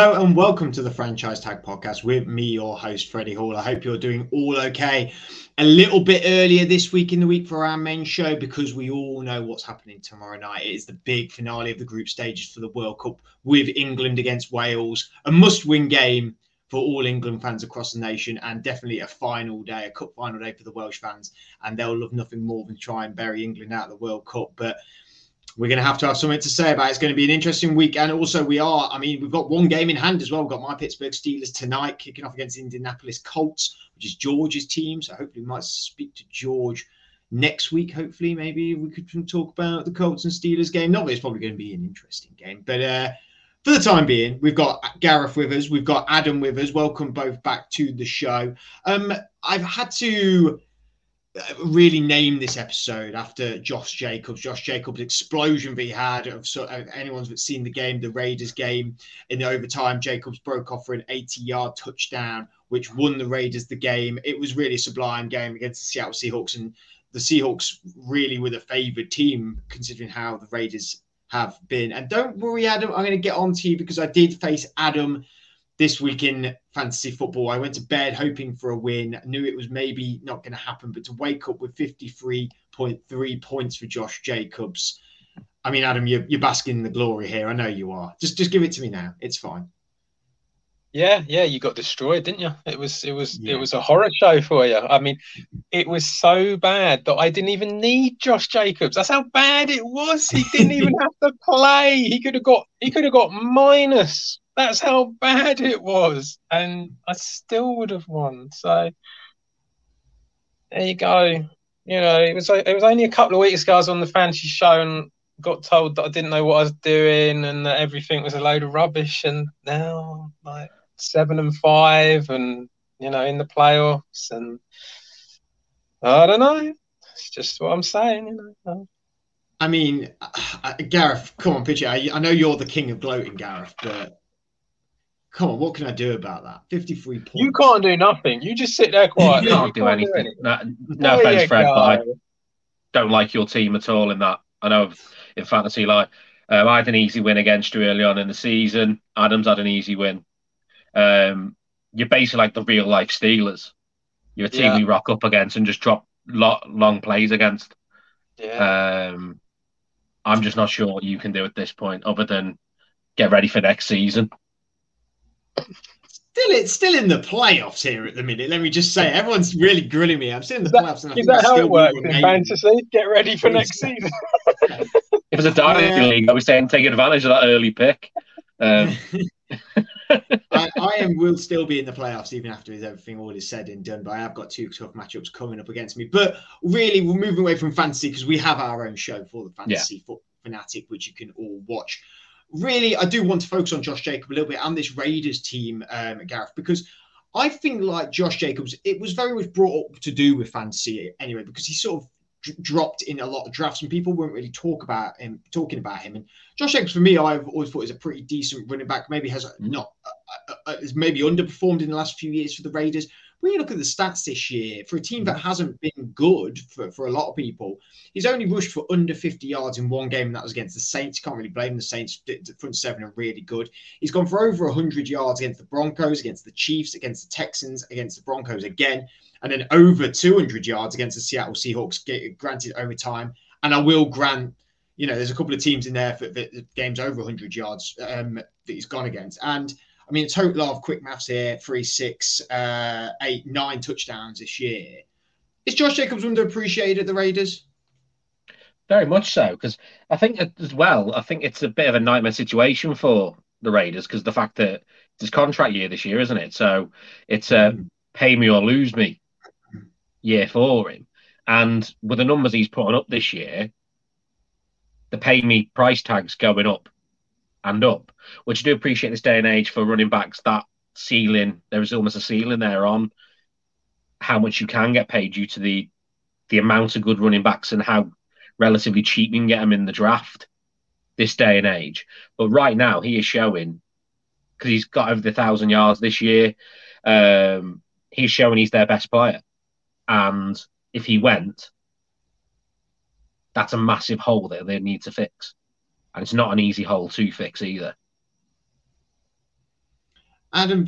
Hello and welcome to the Franchise Tag Podcast with me, your host, Freddie Hall. I hope you're doing all okay. A little bit earlier this week in the week for our main show because we all know what's happening tomorrow night. It is the big finale of the group stages for the World Cup with England against Wales. A must win game for all England fans across the nation and definitely a final day, a cup final day for the Welsh fans. And they'll love nothing more than try and bury England out of the World Cup. But we're going to have to have something to say about it. It's going to be an interesting week. And also, we are, I mean, we've got one game in hand as well. We've got my Pittsburgh Steelers tonight kicking off against Indianapolis Colts, which is George's team. So hopefully, we might speak to George next week. Hopefully, maybe we could talk about the Colts and Steelers game. Not that it's probably going to be an interesting game, but uh, for the time being, we've got Gareth with us, we've got Adam with us. Welcome both back to the show. Um, I've had to really name this episode after Josh Jacobs. Josh Jacobs' explosion that he had of so, anyone's that's seen the game, the Raiders game in the overtime. Jacobs broke off for an 80-yard touchdown, which won the Raiders the game. It was really a sublime game against the Seattle Seahawks, and the Seahawks really were the favoured team considering how the Raiders have been. And don't worry, Adam, I'm going to get on to you because I did face Adam this week in fantasy football. I went to bed hoping for a win. Knew it was maybe not going to happen, but to wake up with 53.3 points for Josh Jacobs. I mean, Adam, you're, you're basking in the glory here. I know you are. Just just give it to me now. It's fine. Yeah, yeah, you got destroyed, didn't you? It was it was yeah. it was a horror show for you. I mean, it was so bad that I didn't even need Josh Jacobs. That's how bad it was. He didn't even have to play. He could have got he could have got minus that's how bad it was, and I still would have won. So there you go. You know, it was it was only a couple of weeks ago I was on the fantasy show and got told that I didn't know what I was doing and that everything was a load of rubbish, and now like seven and five, and you know, in the playoffs, and I don't know. It's just what I'm saying, you know. I mean, uh, Gareth, come on, pitch it. I, I know you're the king of gloating, Gareth, but Come on, what can I do about that? 53 points. You can't do nothing. You just sit there quiet. You can't, do, can't anything. do anything. No, no offense, Fred, go. but I don't like your team at all in that. I know in fantasy, like um, I had an easy win against you early on in the season. Adams had an easy win. Um, you're basically like the real life Steelers. You're a team yeah. we rock up against and just drop lot, long plays against. Yeah. Um, I'm just not sure what you can do at this point, other than get ready for next season. Still, it's still in the playoffs here at the minute. Let me just say, everyone's really grilling me. I'm still in the playoffs. And is that how it works in fantasy? Get ready for next season. if it's a dynasty league, I was saying take advantage of that early pick. Um. I, I, am will still be in the playoffs even after everything all is said and done. But I have got two tough matchups coming up against me. But really, we're moving away from fantasy because we have our own show for the fantasy yeah. foot fanatic, which you can all watch really, I do want to focus on Josh Jacob a little bit and this Raiders team, um, Gareth, because I think like Josh Jacobs, it was very much brought up to do with fantasy anyway, because he sort of d- dropped in a lot of drafts and people weren't really talk about him, talking about him. And Josh Jacobs, for me, I've always thought is a pretty decent running back. Maybe has not, uh, uh, maybe underperformed in the last few years for the Raiders, when you look at the stats this year, for a team that hasn't been good for, for a lot of people, he's only rushed for under 50 yards in one game, and that was against the Saints. Can't really blame the Saints. The front seven are really good. He's gone for over 100 yards against the Broncos, against the Chiefs, against the Texans, against the Broncos again, and then over 200 yards against the Seattle Seahawks, granted overtime. And I will grant, you know, there's a couple of teams in there for the games over 100 yards um, that he's gone against. And I mean, a total of quick maths here: three, six, uh, eight, nine touchdowns this year. Is Josh Jacobs underappreciated at the Raiders? Very much so, because I think as well, I think it's a bit of a nightmare situation for the Raiders because the fact that it's his contract year this year, isn't it? So it's a mm. pay me or lose me year for him. And with the numbers he's putting up this year, the pay me price tag's going up and up, which I do appreciate in this day and age for running backs. That ceiling, there is almost a ceiling there on how much you can get paid due to the the amount of good running backs and how relatively cheap you can get them in the draft this day and age. But right now, he is showing because he's got over the thousand yards this year. Um, he's showing he's their best player, and if he went, that's a massive hole that they need to fix and it's not an easy hole to fix either. Adam,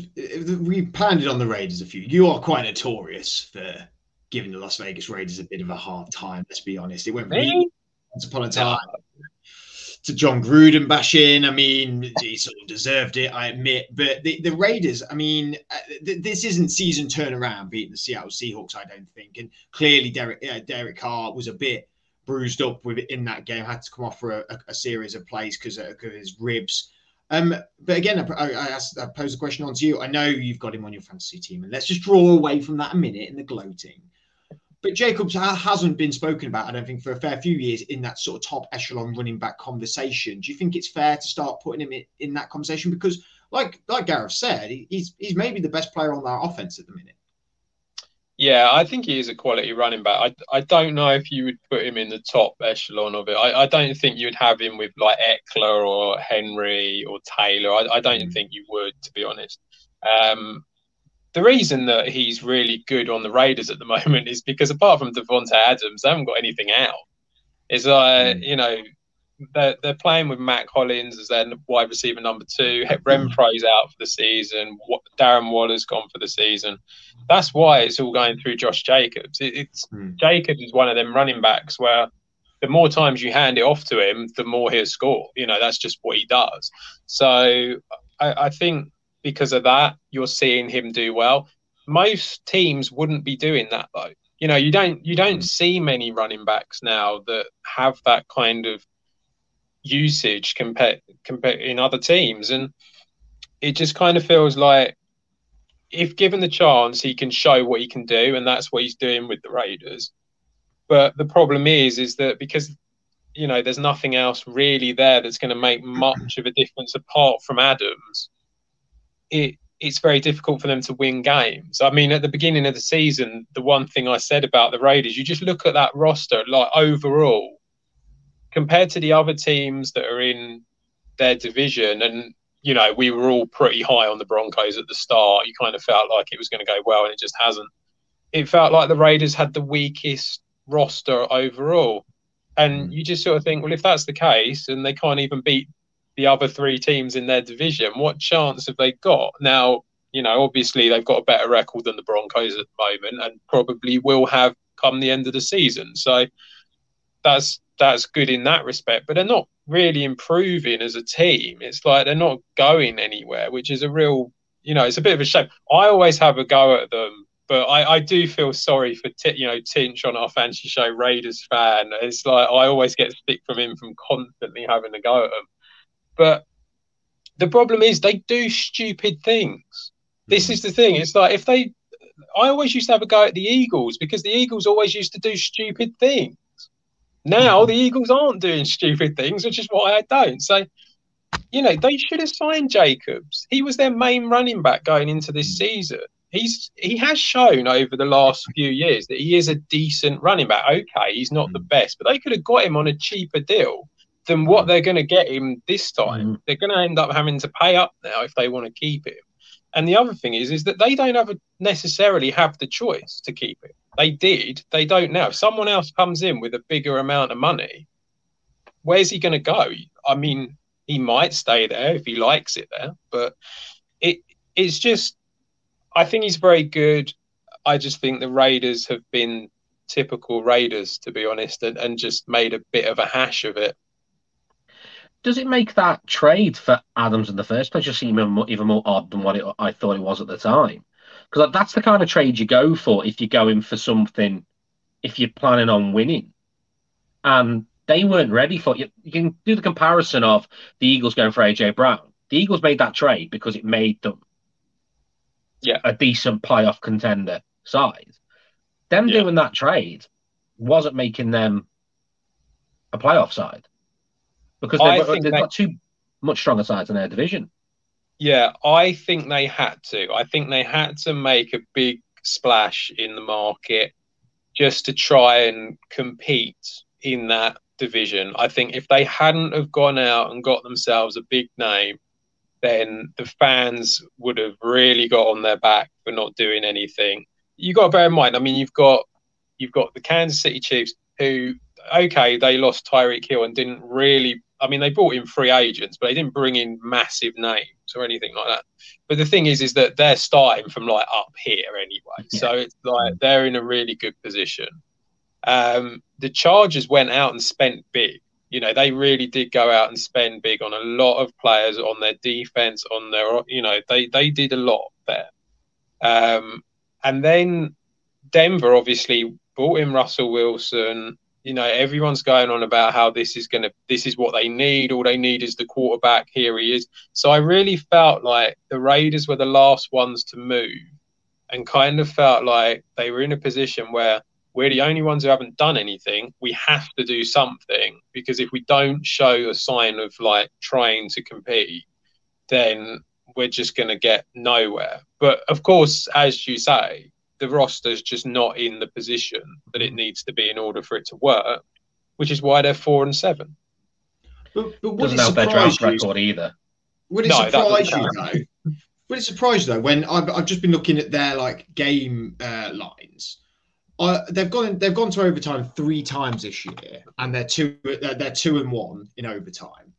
we pounded on the Raiders a few. You are quite notorious for giving the Las Vegas Raiders a bit of a hard time. Let's be honest. It went really once upon a time to Jon Gruden bashing. I mean, he sort of deserved it, I admit. But the, the Raiders, I mean, uh, th- this isn't season turnaround beating the Seattle Seahawks, I don't think. And clearly, Derek uh, Derek Carr was a bit bruised up within in that game. Had to come off for a, a series of plays because of, his ribs. Um, but again, I, I, asked, I pose a question on to you. I know you've got him on your fantasy team, and let's just draw away from that a minute in the gloating. But Jacobs hasn't been spoken about, I don't think, for a fair few years in that sort of top echelon running back conversation. Do you think it's fair to start putting him in, in that conversation? Because, like like Gareth said, he's he's maybe the best player on that offense at the minute. Yeah, I think he is a quality running back. I, I don't know if you would put him in the top echelon of it. I, I don't think you'd have him with like Ekeler or Henry or Taylor. I, I don't mm. think you would, to be honest. Um, the reason that he's really good on the Raiders at the moment is because apart from Davante Adams, they haven't got anything out. It's like, mm. you know, they're, they're playing with Mack Hollins as their wide receiver number two. Renfrow's out for the season. Darren Waller's gone for the season. That's why it's all going through Josh Jacobs. It, it's mm. Jacobs is one of them running backs where the more times you hand it off to him, the more he'll score. You know, that's just what he does. So I, I think because of that, you're seeing him do well. Most teams wouldn't be doing that though. You know, you don't you don't mm. see many running backs now that have that kind of usage compared compared in other teams, and it just kind of feels like if given the chance, he can show what he can do, and that's what he's doing with the Raiders. But the problem is, is that because you know there's nothing else really there that's going to make much of a difference apart from Adams. It it's very difficult for them to win games. I mean, at the beginning of the season, the one thing I said about the Raiders, you just look at that roster, like overall, compared to the other teams that are in their division, and you know, we were all pretty high on the Broncos at the start. You kind of felt like it was going to go well, and it just hasn't. It felt like the Raiders had the weakest roster overall. And hmm. you just sort of think, well, if that's the case, and they can't even beat the other three teams in their division, what chance have they got? Now, you know, obviously they've got a better record than the Broncos at the moment, and probably will have come the end of the season. So that's that's good in that respect, but they're not really improving as a team. It's like they're not going anywhere, which is a real, you know, it's a bit of a shame. I always have a go at them, but I, I do feel sorry for, T- you know, Tinch on our fantasy show, Raiders fan. It's like I always get stick from him from constantly having a go at them. But the problem is they do stupid things. This mm. is the thing. It's like if they, I always used to have a go at the Eagles because the Eagles always used to do stupid things. Now mm-hmm. the Eagles aren't doing stupid things, which is why I don't. So, you know, they should have signed Jacobs. He was their main running back going into this season. He's he has shown over the last few years that he is a decent running back. Okay, he's not the mm. best, but they could have got him on a cheaper deal than what mm. they're going to get him this time. Mm. They're going to end up having to pay up now if they want to keep him. And the other thing is, is that they don't have a, necessarily have the choice to keep it. They did. They don't now. If someone else comes in with a bigger amount of money, where's he going to go? I mean, he might stay there if he likes it there, but it it's just. I think he's very good. I just think the Raiders have been typical Raiders, to be honest, and, and just made a bit of a hash of it. Does it make that trade for Adams in the first place just seem even more odd than what it, I thought it was at the time? because that's the kind of trade you go for if you're going for something, if you're planning on winning. And they weren't ready for it. You can do the comparison of the Eagles going for AJ Brown. The Eagles made that trade because it made them yeah. a decent playoff contender side. Them yeah. doing that trade wasn't making them a playoff side because they've, they've got two much stronger sides in their division. Yeah, I think they had to. I think they had to make a big splash in the market just to try and compete in that division. I think if they hadn't have gone out and got themselves a big name, then the fans would have really got on their back for not doing anything. You got to bear in mind. I mean, you've got you've got the Kansas City Chiefs who, okay, they lost Tyreek Hill and didn't really I mean, they brought in free agents, but they didn't bring in massive names or anything like that. But the thing is, is that they're starting from like up here anyway, yeah. so it's like they're in a really good position. Um, the Chargers went out and spent big. You know, they really did go out and spend big on a lot of players, on their defense, on their, you know, they they did a lot there. Um, and then Denver obviously brought in Russell Wilson. You know, everyone's going on about how this is going to, this is what they need. All they need is the quarterback. Here he is. So I really felt like the Raiders were the last ones to move and kind of felt like they were in a position where we're the only ones who haven't done anything. We have to do something because if we don't show a sign of like trying to compete, then we're just going to get nowhere. But of course, as you say, the roster's just not in the position that it needs to be in order for it to work, which is why they're four and seven. But, but doesn't help their draft record either. Would it no, surprise you though? Would it surprise you though when I've, I've just been looking at their like game uh, lines uh, they've gone they've gone to overtime three times this year, and they're two they're two and one in overtime,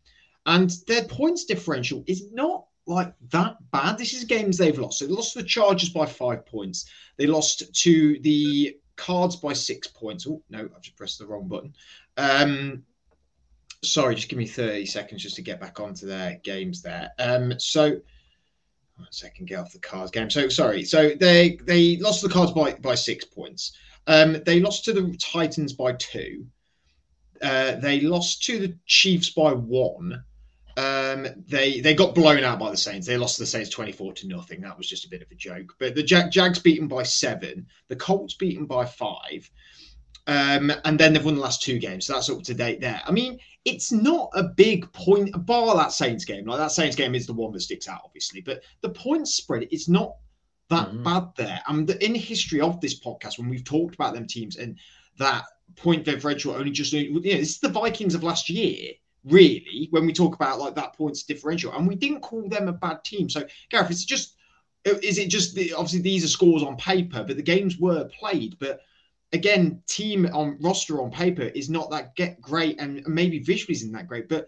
and their points differential is not like that bad. This is games they've lost. So they lost to the Chargers by five points. They lost to the Cards by six points. Oh no, I've just pressed the wrong button. Um, sorry, just give me thirty seconds just to get back onto their games there. Um, so one second, get off the cards game. So sorry. So they they lost the cards by by six points. Um, they lost to the Titans by two. Uh, they lost to the Chiefs by one. Um, they they got blown out by the Saints. They lost to the Saints twenty four to nothing. That was just a bit of a joke. But the Jag- Jags beaten by seven. The Colts beaten by five. Um, and then they've won the last two games, so that's up to date there. I mean, it's not a big point, bar that Saints game. Like that Saints game is the one that sticks out, obviously. But the point spread is not that mm-hmm. bad there. I mean, the, in the history of this podcast, when we've talked about them teams and that point differential only just, you know, this is the Vikings of last year, really, when we talk about like that points differential. And we didn't call them a bad team. So, Gareth, it's just, is it just, the, obviously, these are scores on paper, but the games were played. But again, team on roster on paper is not that get great and maybe visually isn't that great, but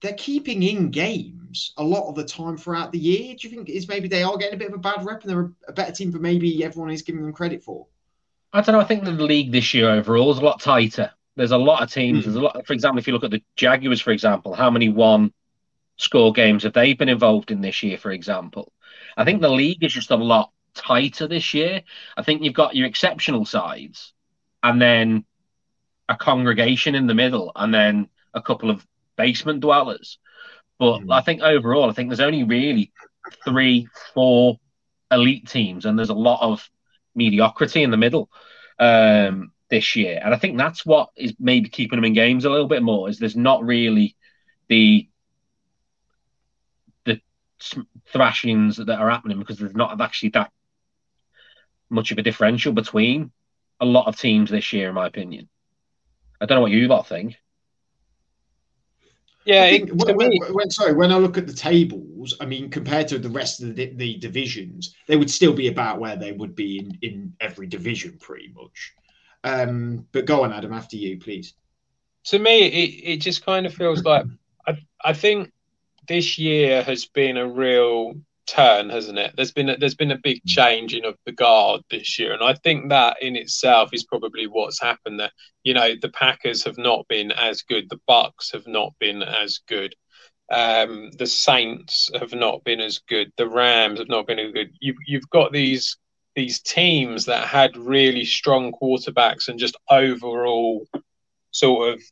they're keeping in games a lot of the time throughout the year. Do you think is maybe they are getting a bit of a bad rep and they're a better team for maybe everyone is giving them credit for? I don't know. I think the league this year overall is a lot tighter. There's a lot of teams. Mm. There's a lot. For example, if you look at the Jaguars, for example, how many one score games have they been involved in this year? For example, I think the league is just a lot tighter this year. I think you've got your exceptional sides, and then a congregation in the middle, and then a couple of basement dwellers. But mm. I think overall, I think there's only really three, four elite teams, and there's a lot of mediocrity in the middle um, this year. And I think that's what is maybe keeping them in games a little bit more. Is there's not really the the thrashings that are happening because there's not actually that much of a differential between a lot of teams this year, in my opinion. I don't know what you lot think. Yeah, it, when, when, when, sorry, when I look at the tables, I mean, compared to the rest of the, the divisions, they would still be about where they would be in, in every division, pretty much. Um, but go on, Adam, after you, please. To me, it, it just kind of feels like I, I think this year has been a real turn, hasn't it? There's been a, there's been a big mm. changing of the guard this year, and I think that in itself is probably what's happened. That you know the Packers have not been as good, the Bucks have not been as good, um, the Saints have not been as good, the Rams have not been as good. You've you've got these these teams that had really strong quarterbacks and just overall sort of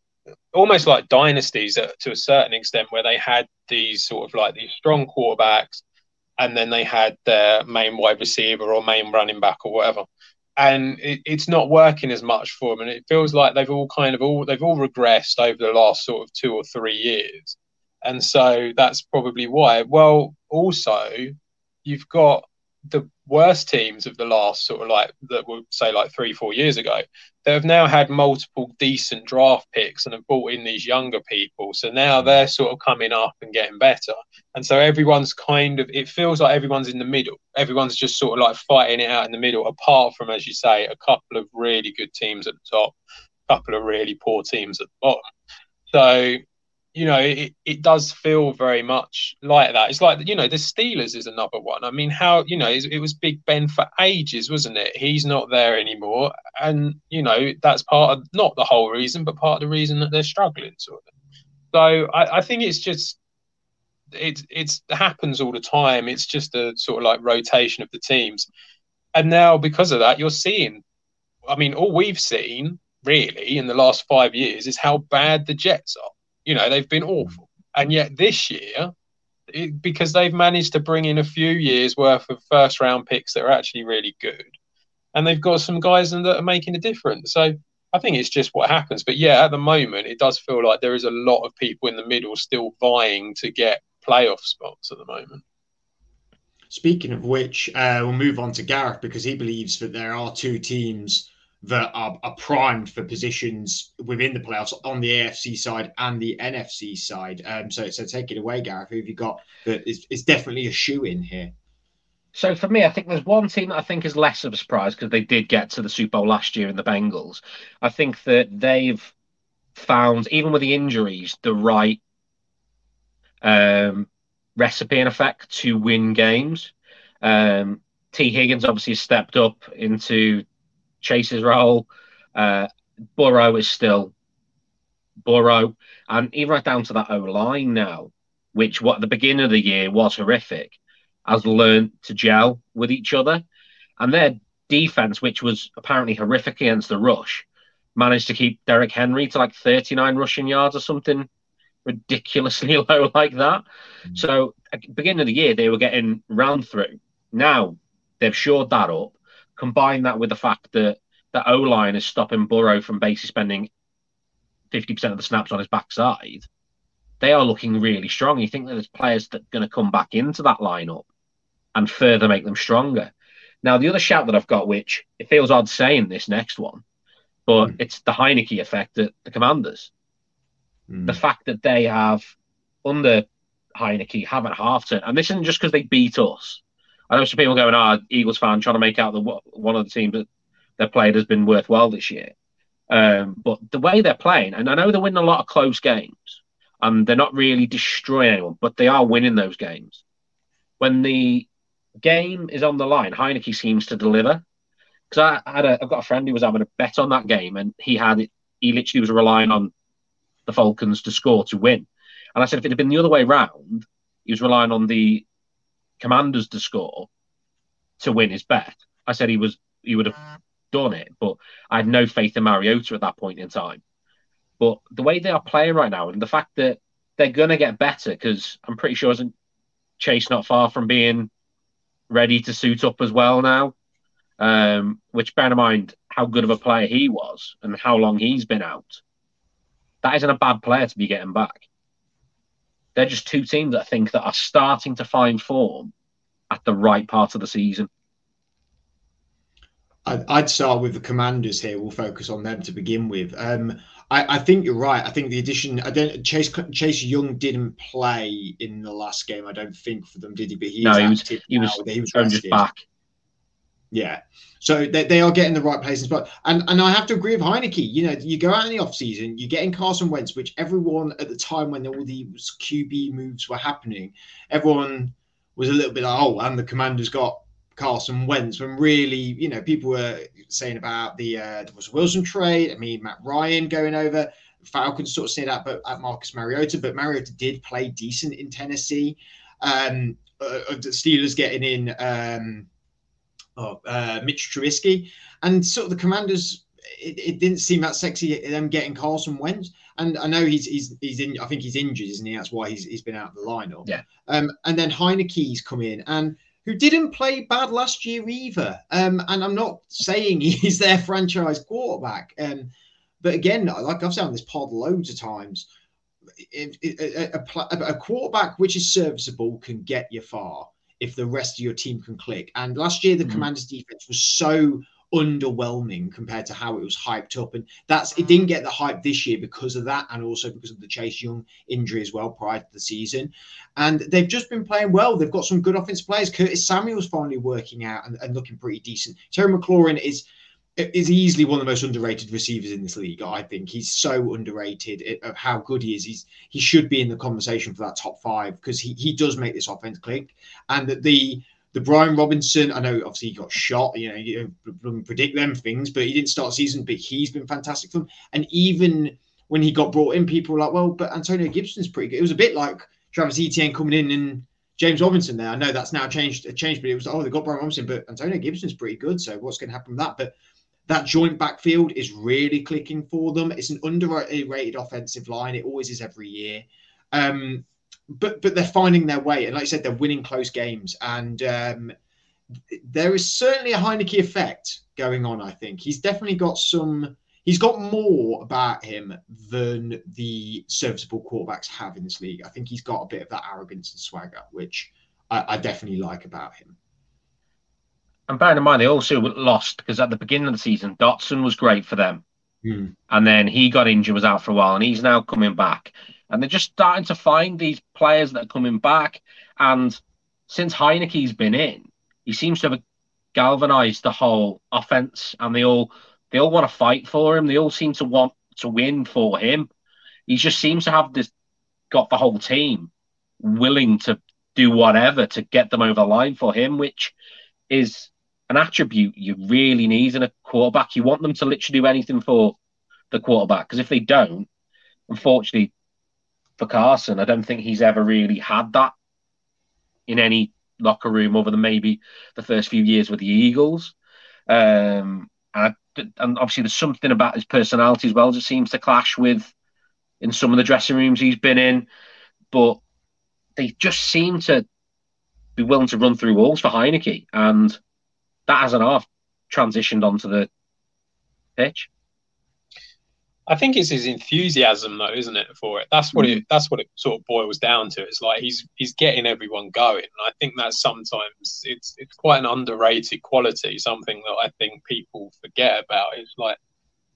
almost like dynasties to a certain extent where they had these sort of like these strong quarterbacks and then they had their main wide receiver or main running back or whatever. And it, it's not working as much for them, and it feels like they've all kind of all they've all regressed over the last sort of two or three years, and so that's probably why. Well, also you've got the worst teams of the last sort of like that were say like three four years ago they have now had multiple decent draft picks and have brought in these younger people. So now mm. they're sort of coming up and getting better. And so everyone's kind of it feels like everyone's in the middle. Everyone's just sort of like fighting it out in the middle apart from as you say a couple of really good teams at the top a couple of really poor teams at the bottom. So you know, it, it does feel very much like that. It's like, you know, the Steelers is another one. I mean, how, you know, it, it was Big Ben for ages, wasn't it? He's not there anymore. And, you know, that's part of, not the whole reason, but part of the reason that they're struggling, sort of. So I, I think it's just, it, it's happens all the time. It's just a sort of like rotation of the teams. And now because of that, you're seeing, I mean, all we've seen really in the last five years is how bad the Jets are you know, they've been awful. And yet this year, it, because they've managed to bring in a few years worth of first round picks that are actually really good, and they've got some guys that are making a difference. So I think it's just what happens. But yeah, at the moment, it does feel like there is a lot of people in the middle still vying to get playoff spots at the moment. Speaking of which, uh, we'll move on to Gareth because he believes that there are two teams that are, are, primed for positions within the playoffs on the AFC side and the NFC side. Um, so, so take it away, Gareth. Who have you got that is, is definitely a shoe in here? So for me, I think there's one team that I think is less of a surprise because they did get to the Super Bowl last year in the Bengals. I think that they've found, even with the injuries, the right um, recipe in effect to win games. Um, Tee Higgins obviously stepped up into Chase's role. Uh, Burrow is still Burrow, and even right down to that O line now, which what at the beginning of the year was horrific, has learned to gel with each other, and their defense, which was apparently horrific against the rush, managed to keep Derrick Henry to like 39 rushing yards or something ridiculously low like that. Mm-hmm. So at the beginning of the year, they were getting round through. Now they've shored that up combine that with the fact that the O line is stopping Burrow from basically spending 50% of the snaps on his backside, they are looking really strong. You think that there's players that are going to come back into that lineup and further make them stronger. Now, the other shout that I've got, which it feels odd saying this next one, but mm. it's the Heinicke effect at the Commanders. Mm. The fact that they have, under Heinicke, haven't half turned, and this isn't just because they beat us. I know some people going, "Ah, oh, Eagles fan trying to make out that one of the teams that they played has been worthwhile this year." Um, but the way they're playing, and I know they're winning a lot of close games, and they're not really destroying anyone, but they are winning those games. When the game is on the line, Heinicke seems to deliver. Because I had a, I've got a friend who was having a bet on that game, and he had it. He literally was relying on the Falcons to score to win. And I said, if it had been the other way round, he was relying on the Commanders to score to win his bet. I said he was he would have done it, but I had no faith in Mariota at that point in time. But the way they are playing right now, and the fact that they're gonna get better, because I'm pretty sure isn't Chase not far from being ready to suit up as well now. Um, which bear in mind how good of a player he was and how long he's been out. That isn't a bad player to be getting back. They're just two teams I think that are starting to find form at the right part of the season. I'd start with the commanders here. We'll focus on them to begin with. Um, I, I, think you're right. I think the addition. I don't. Chase Chase Young didn't play in the last game. I don't think for them, did he? But he no, he was. He was, he was just back. Yeah. So they, they are getting the right places, but and and I have to agree with Heinicke. You know, you go out in the off season, you get in Carson Wentz, which everyone at the time when all these QB moves were happening, everyone was a little bit like, oh, and the Commanders got Carson Wentz. When really, you know, people were saying about the uh, was Wilson trade. I mean, Matt Ryan going over. Falcons sort of say that, but at Marcus Mariota, but Mariota did play decent in Tennessee. Um, uh, uh the Steelers getting in. Um, oh, uh, Mitch Trubisky, and sort of the Commanders. It, it, didn't seem that sexy them getting Carson Wentz, and I know he's he's he's in. I think he's injured, isn't he? That's why he's he's been out of the lineup. Yeah. Um, and then Heinicke's come in and who didn't play bad last year either. Um, and I'm not saying he's their franchise quarterback. Um, but again, like I've said on this pod loads of times, it, it, a, a, a, quarterback which is serviceable can get you far if the rest of your team can click. And last year, the mm-hmm. Commanders' defense was so underwhelming compared to how it was hyped up. And that's it didn't get the hype this year because of that, and also because of the Chase Young injury as well prior to the season. And they've just been playing well. They've got some good offensive players. Curtis Samuel's finally working out and, and looking pretty decent. Terry McLaurin is is easily one of the most underrated receivers in this league. I think he's so underrated of how good he is. He's he should be in the conversation for that top five because he, he does make this offense click. And that the the Brian Robinson, I know obviously he got shot. You know, you don't predict them things, but he didn't start season. But he's been fantastic for them. And even when he got brought in, people were like, "Well, but Antonio Gibson's pretty good." It was a bit like Travis Etienne coming in and James Robinson there. I know that's now changed, changed, but it was oh they got Brian Robinson, but Antonio Gibson's pretty good. So what's going to happen with that? But that joint backfield is really clicking for them. It's an underrated offensive line. It always is every year. Um, but but they're finding their way, and like I said, they're winning close games. And um, there is certainly a Heinicke effect going on. I think he's definitely got some. He's got more about him than the serviceable quarterbacks have in this league. I think he's got a bit of that arrogance and swagger, which I, I definitely like about him. And bearing in mind, they also lost because at the beginning of the season, Dotson was great for them. Mm. And then he got injured, was out for a while, and he's now coming back. And they're just starting to find these players that are coming back. And since Heinicke's been in, he seems to have galvanized the whole offense, and they all they all want to fight for him. They all seem to want to win for him. He just seems to have this got the whole team willing to do whatever to get them over the line for him, which is an attribute you really need in a quarterback. You want them to literally do anything for the quarterback because if they don't, unfortunately for Carson, I don't think he's ever really had that in any locker room other than maybe the first few years with the Eagles. Um, and, and obviously, there's something about his personality as well that seems to clash with in some of the dressing rooms he's been in. But they just seem to be willing to run through walls for Heinicke. And that hasn't half transitioned onto the pitch. I think it's his enthusiasm, though, isn't it? For it, that's what it. Mm. That's what it sort of boils down to. It's like he's he's getting everyone going. And I think that sometimes it's it's quite an underrated quality. Something that I think people forget about. It's like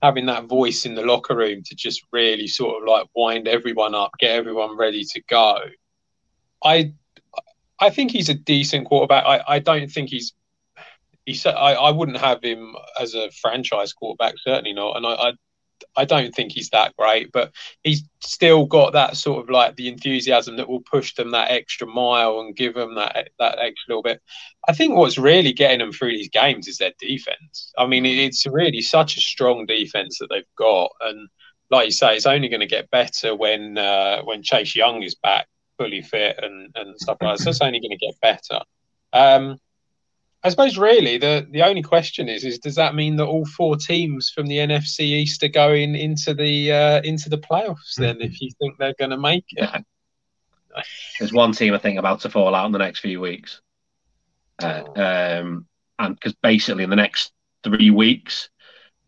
having that voice in the locker room to just really sort of like wind everyone up, get everyone ready to go. I I think he's a decent quarterback. I, I don't think he's he said I, I wouldn't have him as a franchise quarterback, certainly not. And I, I I don't think he's that great, but he's still got that sort of like the enthusiasm that will push them that extra mile and give them that that extra little bit. I think what's really getting them through these games is their defense. I mean, it's really such a strong defense that they've got, and like you say, it's only going to get better when uh, when Chase Young is back fully fit and and stuff like that. So it's only going to get better. Um, I suppose really the the only question is is does that mean that all four teams from the NFC East are going into the uh, into the playoffs? Then, mm-hmm. if you think they're going to make it, there's one team I think about to fall out in the next few weeks, uh, um, and because basically in the next three weeks,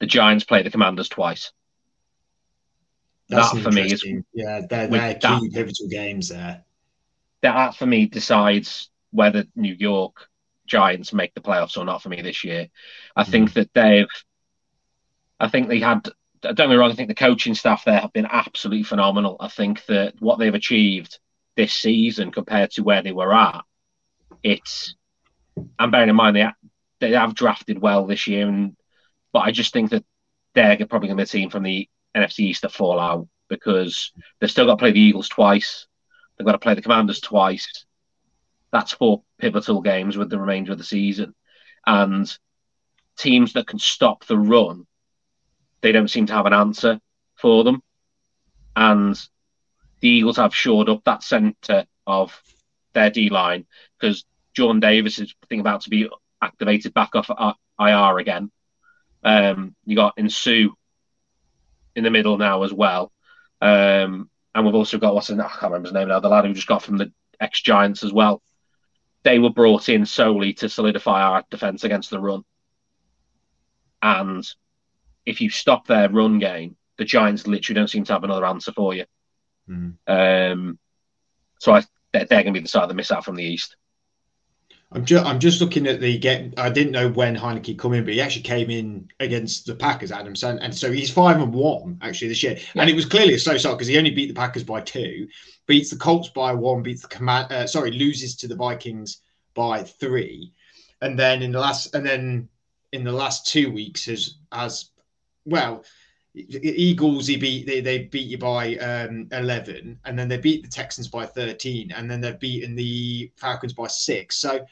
the Giants play the Commanders twice. That's that for me is yeah, they're, they're key that, pivotal games there. That for me decides whether New York Giants make the playoffs or not for me this year. I mm. think that they've, I think they had, don't get me wrong, I think the coaching staff there have been absolutely phenomenal. I think that what they've achieved this season compared to where they were at, it's, I'm bearing in mind they, they have drafted well this year, and but I just think that they're probably going to be a team from the NFC East that fall out because they've still got to play the Eagles twice. They've got to play the Commanders twice that's four pivotal games with the remainder of the season. And teams that can stop the run, they don't seem to have an answer for them. And the Eagles have shored up that centre of their D line because John Davis is I think about to be activated back off IR again. Um, you got Suh in the middle now as well. Um, and we've also got what's his, I can't remember his name now, the lad who just got from the ex Giants as well they were brought in solely to solidify our defense against the run. And if you stop their run game, the Giants literally don't seem to have another answer for you. Mm. Um, so I, they're, they're going to be the side that miss out from the East. I'm just I'm just looking at the get. I didn't know when Heinicke come in, but he actually came in against the Packers, Adam, and, and so he's five and one actually this year, yeah. and it was clearly a slow start because he only beat the Packers by two, beats the Colts by one, beats the command. Uh, sorry, loses to the Vikings by three, and then in the last, and then in the last two weeks has has well. Eagles, he beat they, they beat you by um, eleven, and then they beat the Texans by thirteen, and then they've beaten the Falcons by six. So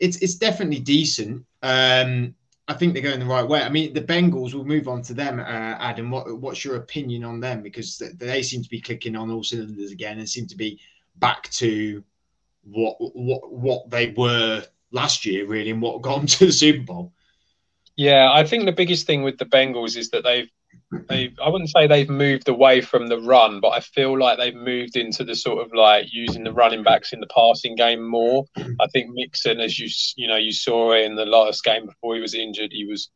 it's it's definitely decent. Um, I think they're going the right way. I mean, the Bengals. We'll move on to them, uh, Adam. What, what's your opinion on them? Because they seem to be clicking on all cylinders again and seem to be back to what what what they were last year, really, and what got them to the Super Bowl. Yeah, I think the biggest thing with the Bengals is that they've they I wouldn't say they've moved away from the run, but I feel like they've moved into the sort of like using the running backs in the passing game more. I think Mixon, as you you know, you saw in the last game before he was injured, he was,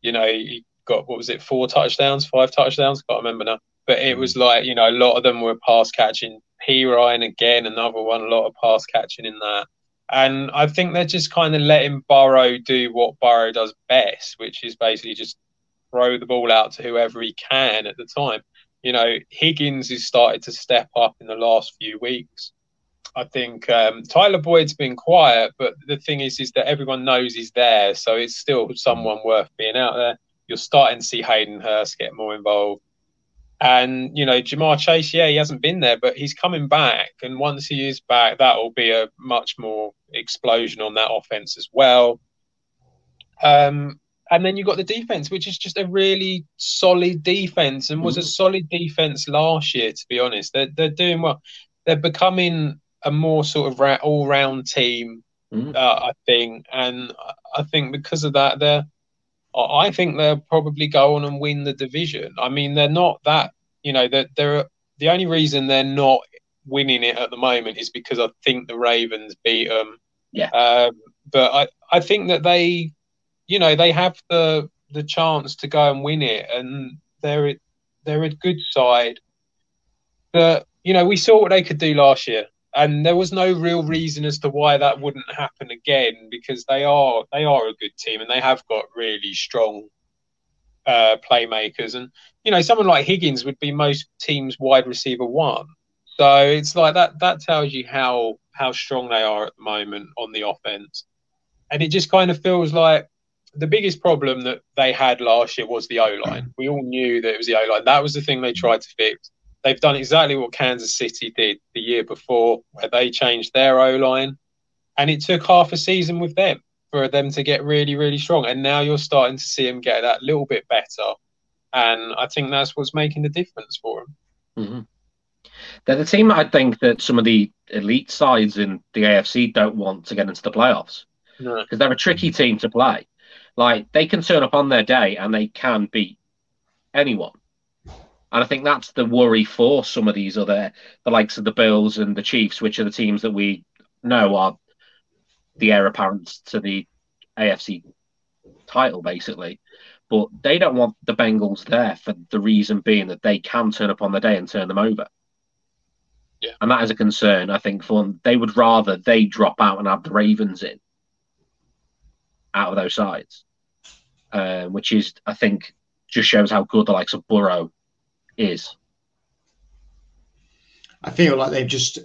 you know, he got what was it, four touchdowns, five touchdowns, can't remember now. But it was like, you know, a lot of them were pass catching. Perine again, another one, a lot of pass catching in that. And I think they're just kind of letting Burrow do what Burrow does best, which is basically just throw the ball out to whoever he can at the time. You know, Higgins has started to step up in the last few weeks. I think um, Tyler Boyd's been quiet, but the thing is, is that everyone knows he's there, so it's still someone worth being out there. You're starting to see Hayden Hurst get more involved, and you know Ja'Marr Chase. Yeah, he hasn't been there, but he's coming back, and once he is back, that will be a much more explosion on that offense as well. Um, and then you've got the defense, which is just a really solid defense and was mm. a solid defense last year, to be honest. They're, they're doing well. They're becoming a more sort of all round team, mm. uh, I think. And I think because of that, they're, I think they'll probably go on and win the division. I mean, they're not that, you know, they're, they're the only reason they're not winning it at the moment is because I think the Ravens beat them. Yeah. Um, but I, I think that they you know they have the the chance to go and win it, and they're they're a good side. But you know, we saw what they could do last year, and there was no real reason as to why that wouldn't happen again because they are they are a good team and they have got really strong uh, playmakers. And you know, someone like Higgins would be most teams' wide receiver one. So it's like that. That tells you how how strong they are at the moment on the offense, and it just kind of feels like the biggest problem that they had last year was the O line. We all knew that it was the O line. That was the thing they tried to fix. They've done exactly what Kansas City did the year before, where they changed their O line, and it took half a season with them for them to get really, really strong. And now you're starting to see them get that little bit better, and I think that's what's making the difference for them. Mm-hmm. They're the team I think that some of the elite sides in the AFC don't want to get into the playoffs because no. they're a tricky team to play. Like they can turn up on their day and they can beat anyone. And I think that's the worry for some of these other, the likes of the Bills and the Chiefs, which are the teams that we know are the heir apparent to the AFC title, basically. But they don't want the Bengals there for the reason being that they can turn up on the day and turn them over. Yeah. And that is a concern, I think, for them. They would rather they drop out and have the Ravens in out of those sides, uh, which is, I think, just shows how good the likes of Burrow is. I feel like they've just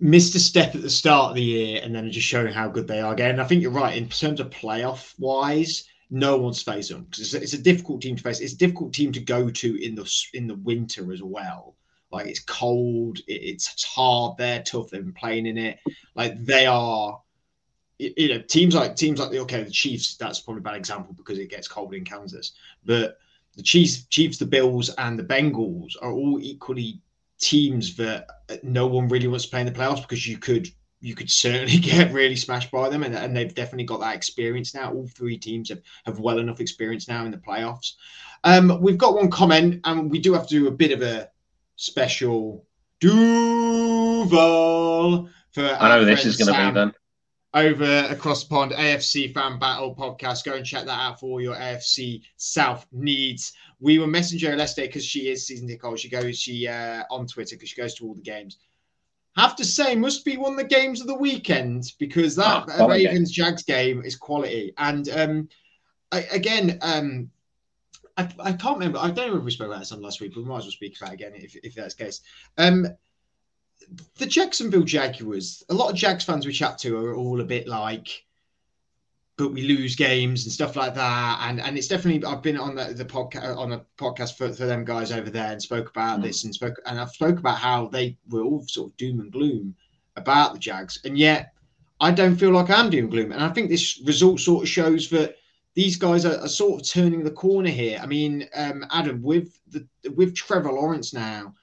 missed a step at the start of the year and then just showing how good they are again. I think you're right in terms of playoff wise. No one's faced them because it's, it's, a difficult team to face. It's a difficult team to go to in the in the winter as well. Like it's cold, it, it's hard. They're tough. They've been playing in it. Like they are you know, teams like teams like the okay, the Chiefs. That's probably a bad example because it gets cold in Kansas. But the Chiefs, Chiefs, the Bills, and the Bengals are all equally teams that no one really wants to play in the playoffs because you could you could certainly get really smashed by them, and, and they've definitely got that experience now. All three teams have, have well enough experience now in the playoffs. Um, we've got one comment, and we do have to do a bit of a special Duval for. I know this is going to be then over across the pond AFC Fan Battle podcast. Go and check that out for all your AFC South needs. We were messenger yesterday because she is season Nicole. She goes she uh, on Twitter because she goes to all the games. Have to say, must be one of the games of the weekend because that oh, Ravens Jags game is quality. And um, I, again, um, I, I can't remember. I don't remember if we spoke about this on last week, but we might as well speak about it again if, if that's the case. Um, the Jacksonville Jaguars, a lot of Jags fans we chat to are all a bit like, but we lose games and stuff like that. And and it's definitely I've been on the, the podcast on a podcast for, for them guys over there and spoke about mm. this and spoke and I've spoke about how they were all sort of doom and gloom about the Jags, and yet I don't feel like I'm doom and gloom. And I think this result sort of shows that these guys are, are sort of turning the corner here. I mean, um, Adam, with the with Trevor Lawrence now,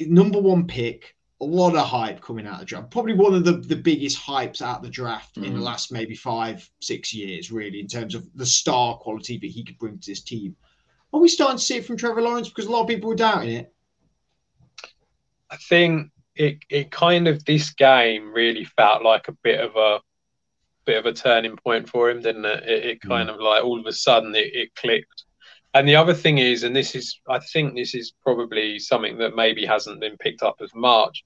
number one pick a lot of hype coming out of the draft. Probably one of the, the biggest hypes out of the draft mm. in the mm. last maybe five, six years, really, in terms of the star quality that he could bring to this team. Are we starting to see it from Trevor Lawrence? Because a lot of people were doubting it. I think it it kind of this game really felt like a bit of a bit of a turning point for him, didn't it? It, it kind mm. of like all of a sudden it, it clicked. And the other thing is, and this is, I think this is probably something that maybe hasn't been picked up as much.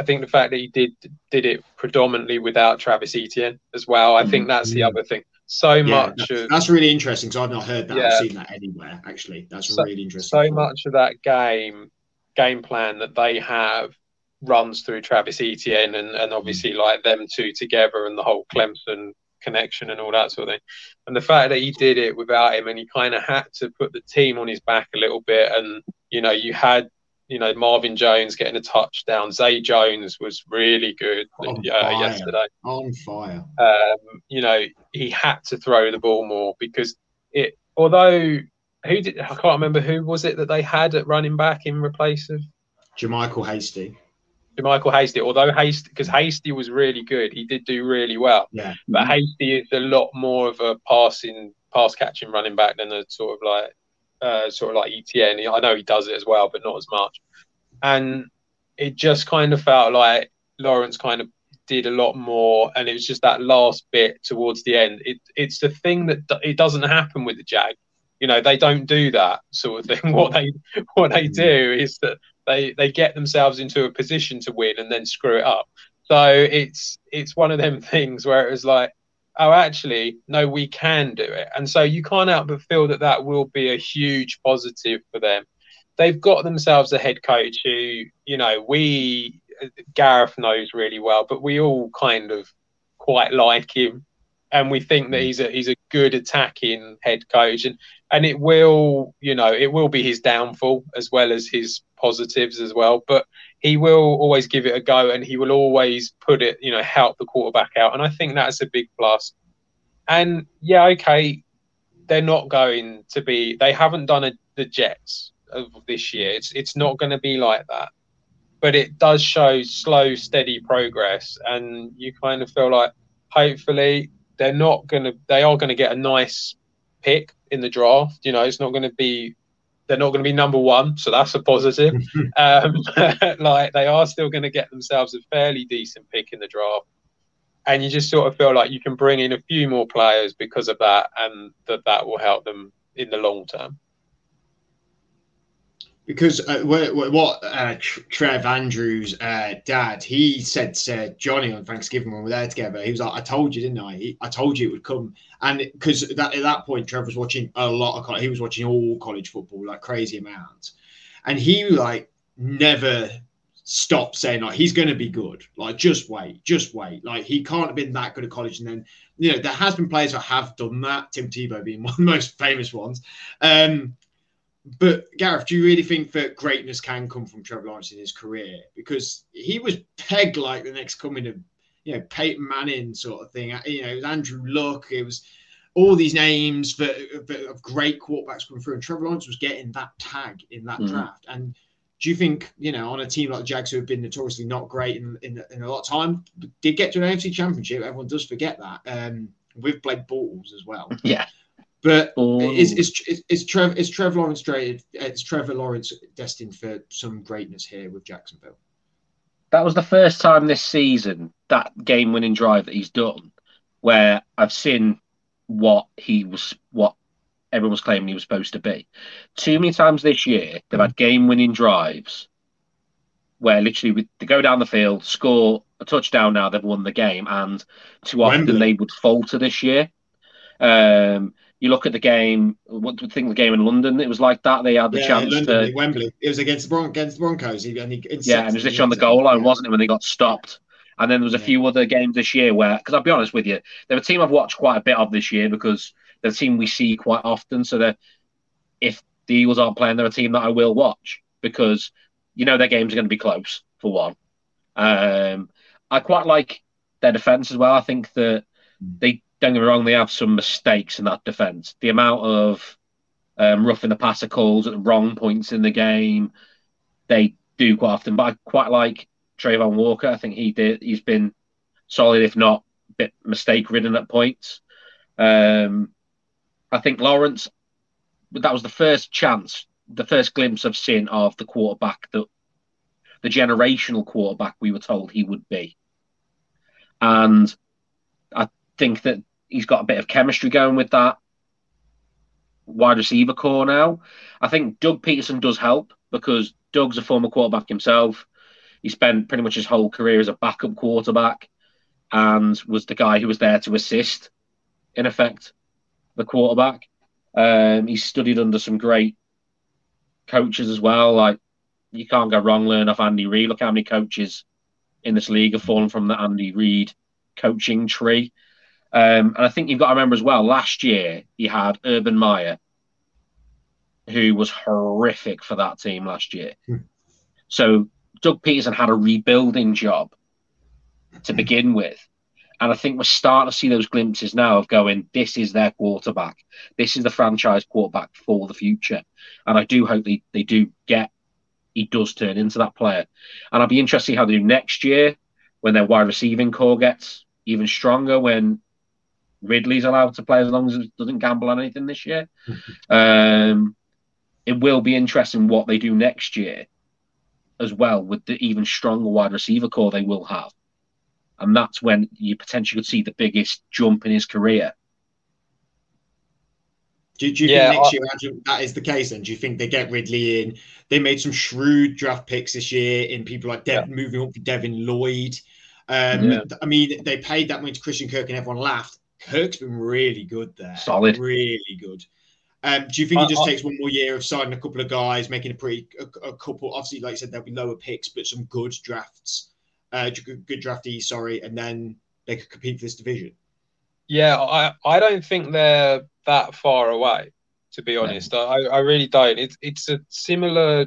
I think the fact that he did did it predominantly without Travis Etienne as well. I think that's the mm-hmm. other thing. So yeah, much that's, of, that's really interesting because I've not heard that. Yeah. I've seen that anywhere actually. That's so, really interesting. So much of that game game plan that they have runs through Travis Etienne and, and obviously mm. like them two together and the whole Clemson connection and all that sort of thing. And the fact that he did it without him and he kind of had to put the team on his back a little bit. And, you know, you had, you know, Marvin Jones getting a touchdown. Zay Jones was really good uh, yesterday. On fire. Um, you know, he had to throw the ball more because it, although who did, I can't remember who was it that they had at running back in replace of JaMycal Hasty. Michael Hasty, although Hasty, because Hasty was really good, he did do really well. Yeah. But Hasty is a lot more of a passing, pass catching running back than a sort of like, uh, sort of like Etienne. I know he does it as well, but not as much. And it just kind of felt like Lawrence kind of did a lot more, and it was just that last bit towards the end. It, it's the thing that it doesn't happen with the Jag. You know, they don't do that sort of thing. What they what they do is that they they get themselves into a position to win and then screw it up. So it's it's one of them things where it was like, oh, actually, no, we can do it. And so you can't help but feel that that will be a huge positive for them. They've got themselves a head coach who, you know, we Gareth knows really well, but we all kind of quite like him and we think that mm. he's a he's a good attacking head coach and and it will you know it will be his downfall as well as his positives as well but he will always give it a go and he will always put it you know help the quarterback out and i think that's a big plus. And yeah okay they're not going to be they haven't done a, the jets of this year. It's it's not going to be like that but it does show slow steady progress and you kind of feel like hopefully they're not going to they are going to get a nice pick in the draft you know it's not going to be they're not going to be number one so that's a positive. Um, like they are still going to get themselves a fairly decent pick in the draft and you just sort of feel like you can bring in a few more players because of that and that that will help them in the long term because uh, what uh, Trev Andrews' uh, dad he said to Johnny on Thanksgiving when we were there together, he was like, "I told you, didn't I? I told you it would come." And because that at that point, Trev was watching a lot of college, he was watching all college football like crazy amounts, and he like never stopped saying like he's going to be good. Like just wait, just wait. Like he can't have been that good at college, and then you know there has been players that have done that. Tim Tebow being one of the most famous ones. Um, but Gareth, do you really think that greatness can come from Trevor Lawrence in his career? Because he was pegged like the next coming of, you know, Peyton Manning sort of thing. You know, it was Andrew Luck. It was all these names that, that of great quarterbacks coming through, and Trevor Lawrence was getting that tag in that mm. draft. And do you think, you know, on a team like the Jags, who have been notoriously not great in, in, in a lot of time, did get to an AFC Championship? Everyone does forget that. Um, with Blake Bortles as well. Yeah. But is, is is Trevor is Trevor Lawrence traded? Is Trevor Lawrence destined for some greatness here with Jacksonville? That was the first time this season that game-winning drive that he's done, where I've seen what he was, what everyone was claiming he was supposed to be. Too many times this year they've had game-winning drives where literally they go down the field, score a touchdown. Now they've won the game, and too often Wembley. they would falter this year. Um, you look at the game. What do you think the game in London? It was like that. They had the yeah, chance London, to Wembley. It was against the Bron- against the Broncos. He, and he, yeah, and it was literally on the goal line, wasn't it, when they got stopped? And then there was a yeah. few other games this year where, because I'll be honest with you, they're a team I've watched quite a bit of this year because they're a team we see quite often. So that if the Eagles aren't playing, they're a team that I will watch because you know their games are going to be close for one. Um, I quite like their defense as well. I think that they don't get me wrong, they have some mistakes in that defense. The amount of um, roughing the passer calls at the wrong points in the game, they do quite often. But I quite like Travon Walker. I think he did. He's been solid, if not a bit mistake ridden at points. Um, I think Lawrence. That was the first chance, the first glimpse I've seen of the quarterback that the generational quarterback we were told he would be. And I think that he's got a bit of chemistry going with that wide receiver corps now. I think Doug Pederson does help because Doug's a former quarterback himself. He spent pretty much his whole career as a backup quarterback and was the guy who was there to assist, in effect, the quarterback. Um, he studied under some great coaches as well. Like you can't go wrong learn off Andy Reid. Look how many coaches in this league have fallen from the Andy Reid coaching tree. Um, and I think you've got to remember as well, last year he had Urban Meyer, who was horrific for that team last year. Hmm. So Doug Pederson had a rebuilding job to begin with. And I think we're starting to see those glimpses now of going, this is their quarterback. This is the franchise quarterback for the future. And I do hope they, they do get, he does turn into that player. And I'll be interested to see how they do next year when their wide receiving corps gets even stronger, when Ridley's allowed to play as long as he doesn't gamble on anything this year. um, it will be interesting what they do next year as well with the even stronger wide receiver corps they will have. And that's when you potentially could see the biggest jump in his career. Do, do you yeah, think next I, year that is the case? And do you think they get Ridley in? They made some shrewd draft picks this year in people like Dev, yeah. moving up for Devin Lloyd. Um, yeah. I mean, they paid that money to Christian Kirk, and everyone laughed. Kirk's been really good there. Solid. Really good. Um, do you think it just takes one more year of signing a couple of guys, making a pretty a, a couple? Obviously, like I said, there'll be lower picks, but some good drafts, uh, good, good draftees. Sorry, and then they could compete for this division. Yeah, I I don't think they're that far away. To be honest, I I really don't. It's it's a similar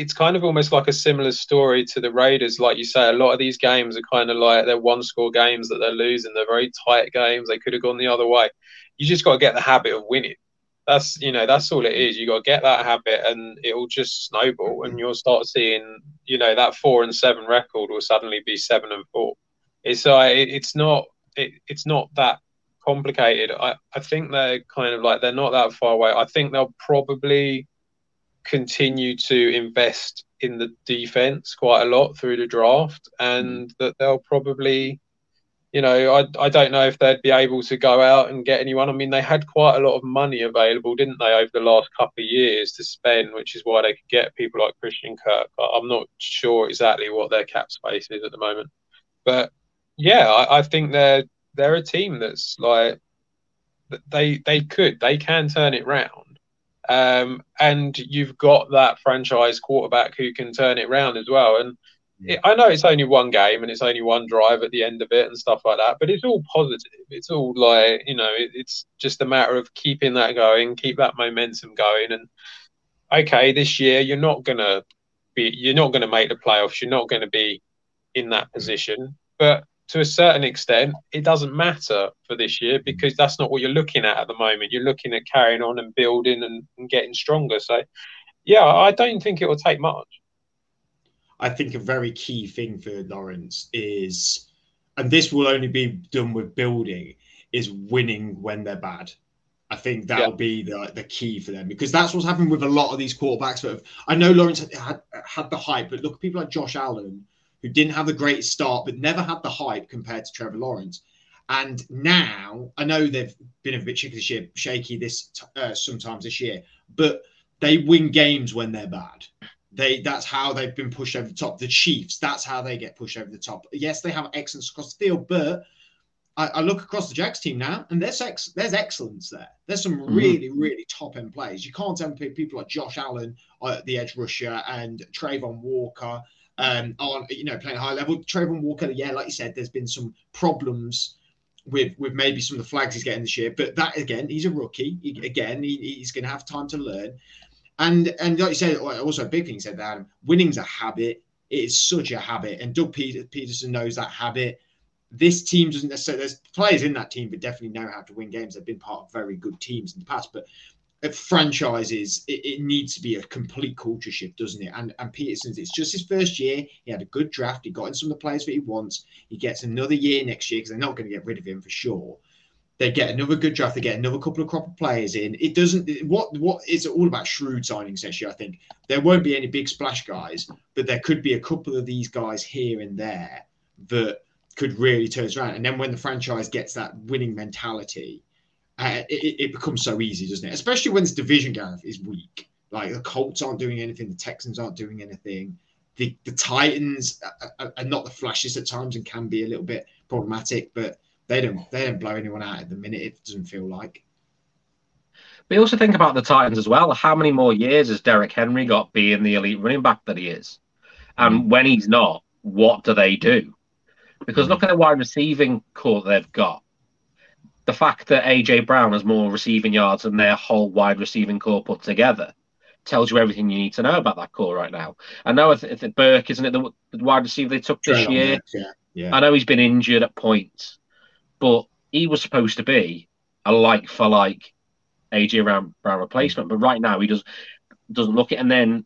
it's kind of almost like a similar story to the Raiders. Like you say, a lot of these games are kind of like they're one score games that they're losing. They're very tight games. They could have gone the other way. You just got to get the habit of winning. That's you know that's all it is. You got to get that habit, and it will just snowball, and you'll start seeing you know that four and seven record will suddenly be seven and four. It's uh, it's not it, it's not that complicated. I I think they're kind of like they're not that far away. I think they'll probably continue to invest in the defense quite a lot through the draft, and mm. that they'll probably, you know, I, I don't know if they'd be able to go out and get anyone. I mean, they had quite a lot of money available, didn't they, over the last couple of years to spend, which is why they could get people like Christian Kirk. But I'm not sure exactly what their cap space is at the moment, but yeah, I, I think they're they're a team that's like they they could they can turn it round um, and you've got that franchise quarterback who can turn it around as well. And it, I know it's only one game and it's only one drive at the end of it and stuff like that, but it's all positive. It's all like, you know, it, it's just a matter of keeping that going, keep that momentum going. And okay, this year you're not going to be, you're not going to make the playoffs. You're not going to be in that position. But to a certain extent, it doesn't matter for this year mm. because that's not what you're looking at at the moment. You're looking at carrying on and building and, and getting stronger. So, yeah, I don't think it will take much. I think a very key thing for Lawrence is, and this will only be done with building, is winning when they're bad. I think that'll yeah. be the, the key for them because that's what's happened with a lot of these quarterbacks. That have, I know Lawrence had, had, had the hype, but look at people like Josh Allen who didn't have the greatest start, but never had the hype compared to Trevor Lawrence. And now I know they've been a bit shaky shaky this uh, sometimes this year, but they win games when they're bad. They that's how they've been pushed over the top. The Chiefs, that's how they get pushed over the top. Yes, they have excellence across the field, but I, I look across the Jags team now, and there's ex, there's excellence there. There's some mm-hmm. really really top end players. You can't tell people like Josh Allen, uh, the edge rusher, and Travon Walker um, on you know playing high level. Travon Walker, yeah, like you said, there's been some problems with with maybe some of the flags he's getting this year, but that again, he's a rookie. He, again, he, he's going to have time to learn. And and like you said, also a big thing you said, Adam, winning's a habit. It is such a habit, and Doug Pederson knows that habit. This team doesn't necessarily. There's players in that team that definitely know how to win games. They've been part of very good teams in the past, but franchises, it, it, needs to be a complete culture shift, doesn't it? And and Pederson's, it's just his first year. He had a good draft. He got in some of the players that he wants. He gets another year next year because they're not going to get rid of him for sure. They get another good draft. They get another couple of crop of players in. It doesn't. What what is it all about shrewd signings year? I think there won't be any big splash guys, but there could be a couple of these guys here and there that could really turn around. And then when the franchise gets that winning mentality, uh, it, it, becomes so easy, doesn't it? Especially when this division, Gareth, is weak. Like the Colts aren't doing anything, the Texans aren't doing anything. The, the Titans are, are not the flashiest at times and can be a little bit problematic, but they don't they don't blow anyone out at the minute. It doesn't feel like. We also think about the Titans as well. How many more years has Derrick Henry got being the elite running back that he is? And mm. when he's not, what do they do? Because mm. look at the wide receiving corps they've got the fact that AJ Brown has more receiving yards than their whole wide receiving corps put together tells you everything you need to know about that corps right now. I know if, if Burks isn't it the, the, wide receiver they took this year. yeah, yeah. I know he's been injured at points, but he was supposed to be a like for like AJ Brown, Brown replacement. But right now he does doesn't look it. And then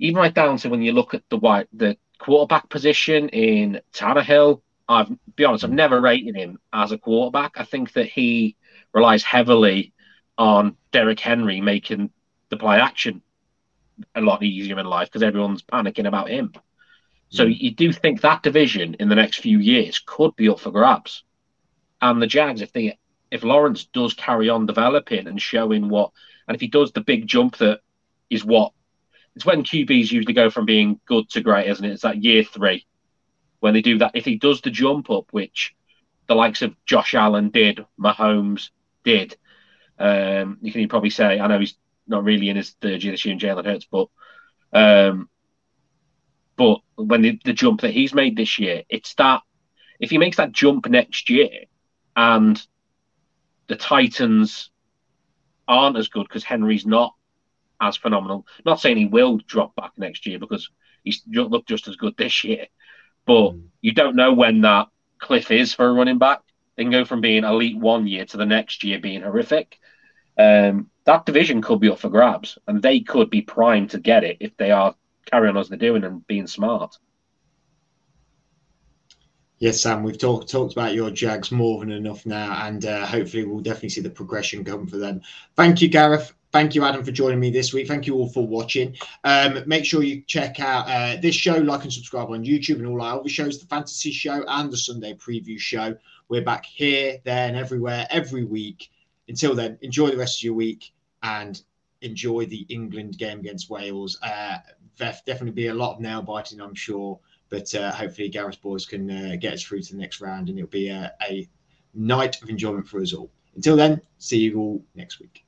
even right down to when you look at the white the quarterback position in Tannehill, I've be honest, I've never rated him as a quarterback. I think that he relies heavily on Derrick Henry making the play action a lot easier in life because everyone's panicking about him. So mm. you do think that division in the next few years could be up for grabs. And the Jags, if they if Lawrence does carry on developing and showing what and if he does the big jump that is what it's when QBs usually go from being good to great, isn't it? It's that year three when they do that, if he does the jump up, which the likes of Josh Allen did, Mahomes did, um, you can probably say, I know he's not really in his third year this year in Jalen Hurts, but um, but when the, the jump that he's made this year, it's that if he makes that jump next year and the Titans aren't as good because Henry's not as phenomenal. Not saying he will drop back next year because he's looked just as good this year. But mm. you don't know when that cliff is for a running back. They can go from being elite one year to the next year being horrific. Um, that division could be up for grabs, and they could be primed to get it if they are carrying on as they're doing and being smart. Yes, Sam, we've talked talked about your Jags more than enough now, and uh, hopefully we'll definitely see the progression come for them. Thank you, Gareth. Thank you, Adam, for joining me this week. Thank you all for watching. Um, make sure you check out uh, this show, like and subscribe on YouTube and all our other shows, the Fantasy Show and the Sunday Preview Show. We're back here, there, and everywhere every week. Until then, enjoy the rest of your week and enjoy the England game against Wales. Uh, definitely be a lot of nail biting, I'm sure, but uh, hopefully Gareth boys can uh, get us through to the next round and it'll be a, a night of enjoyment for us all. Until then, see you all next week.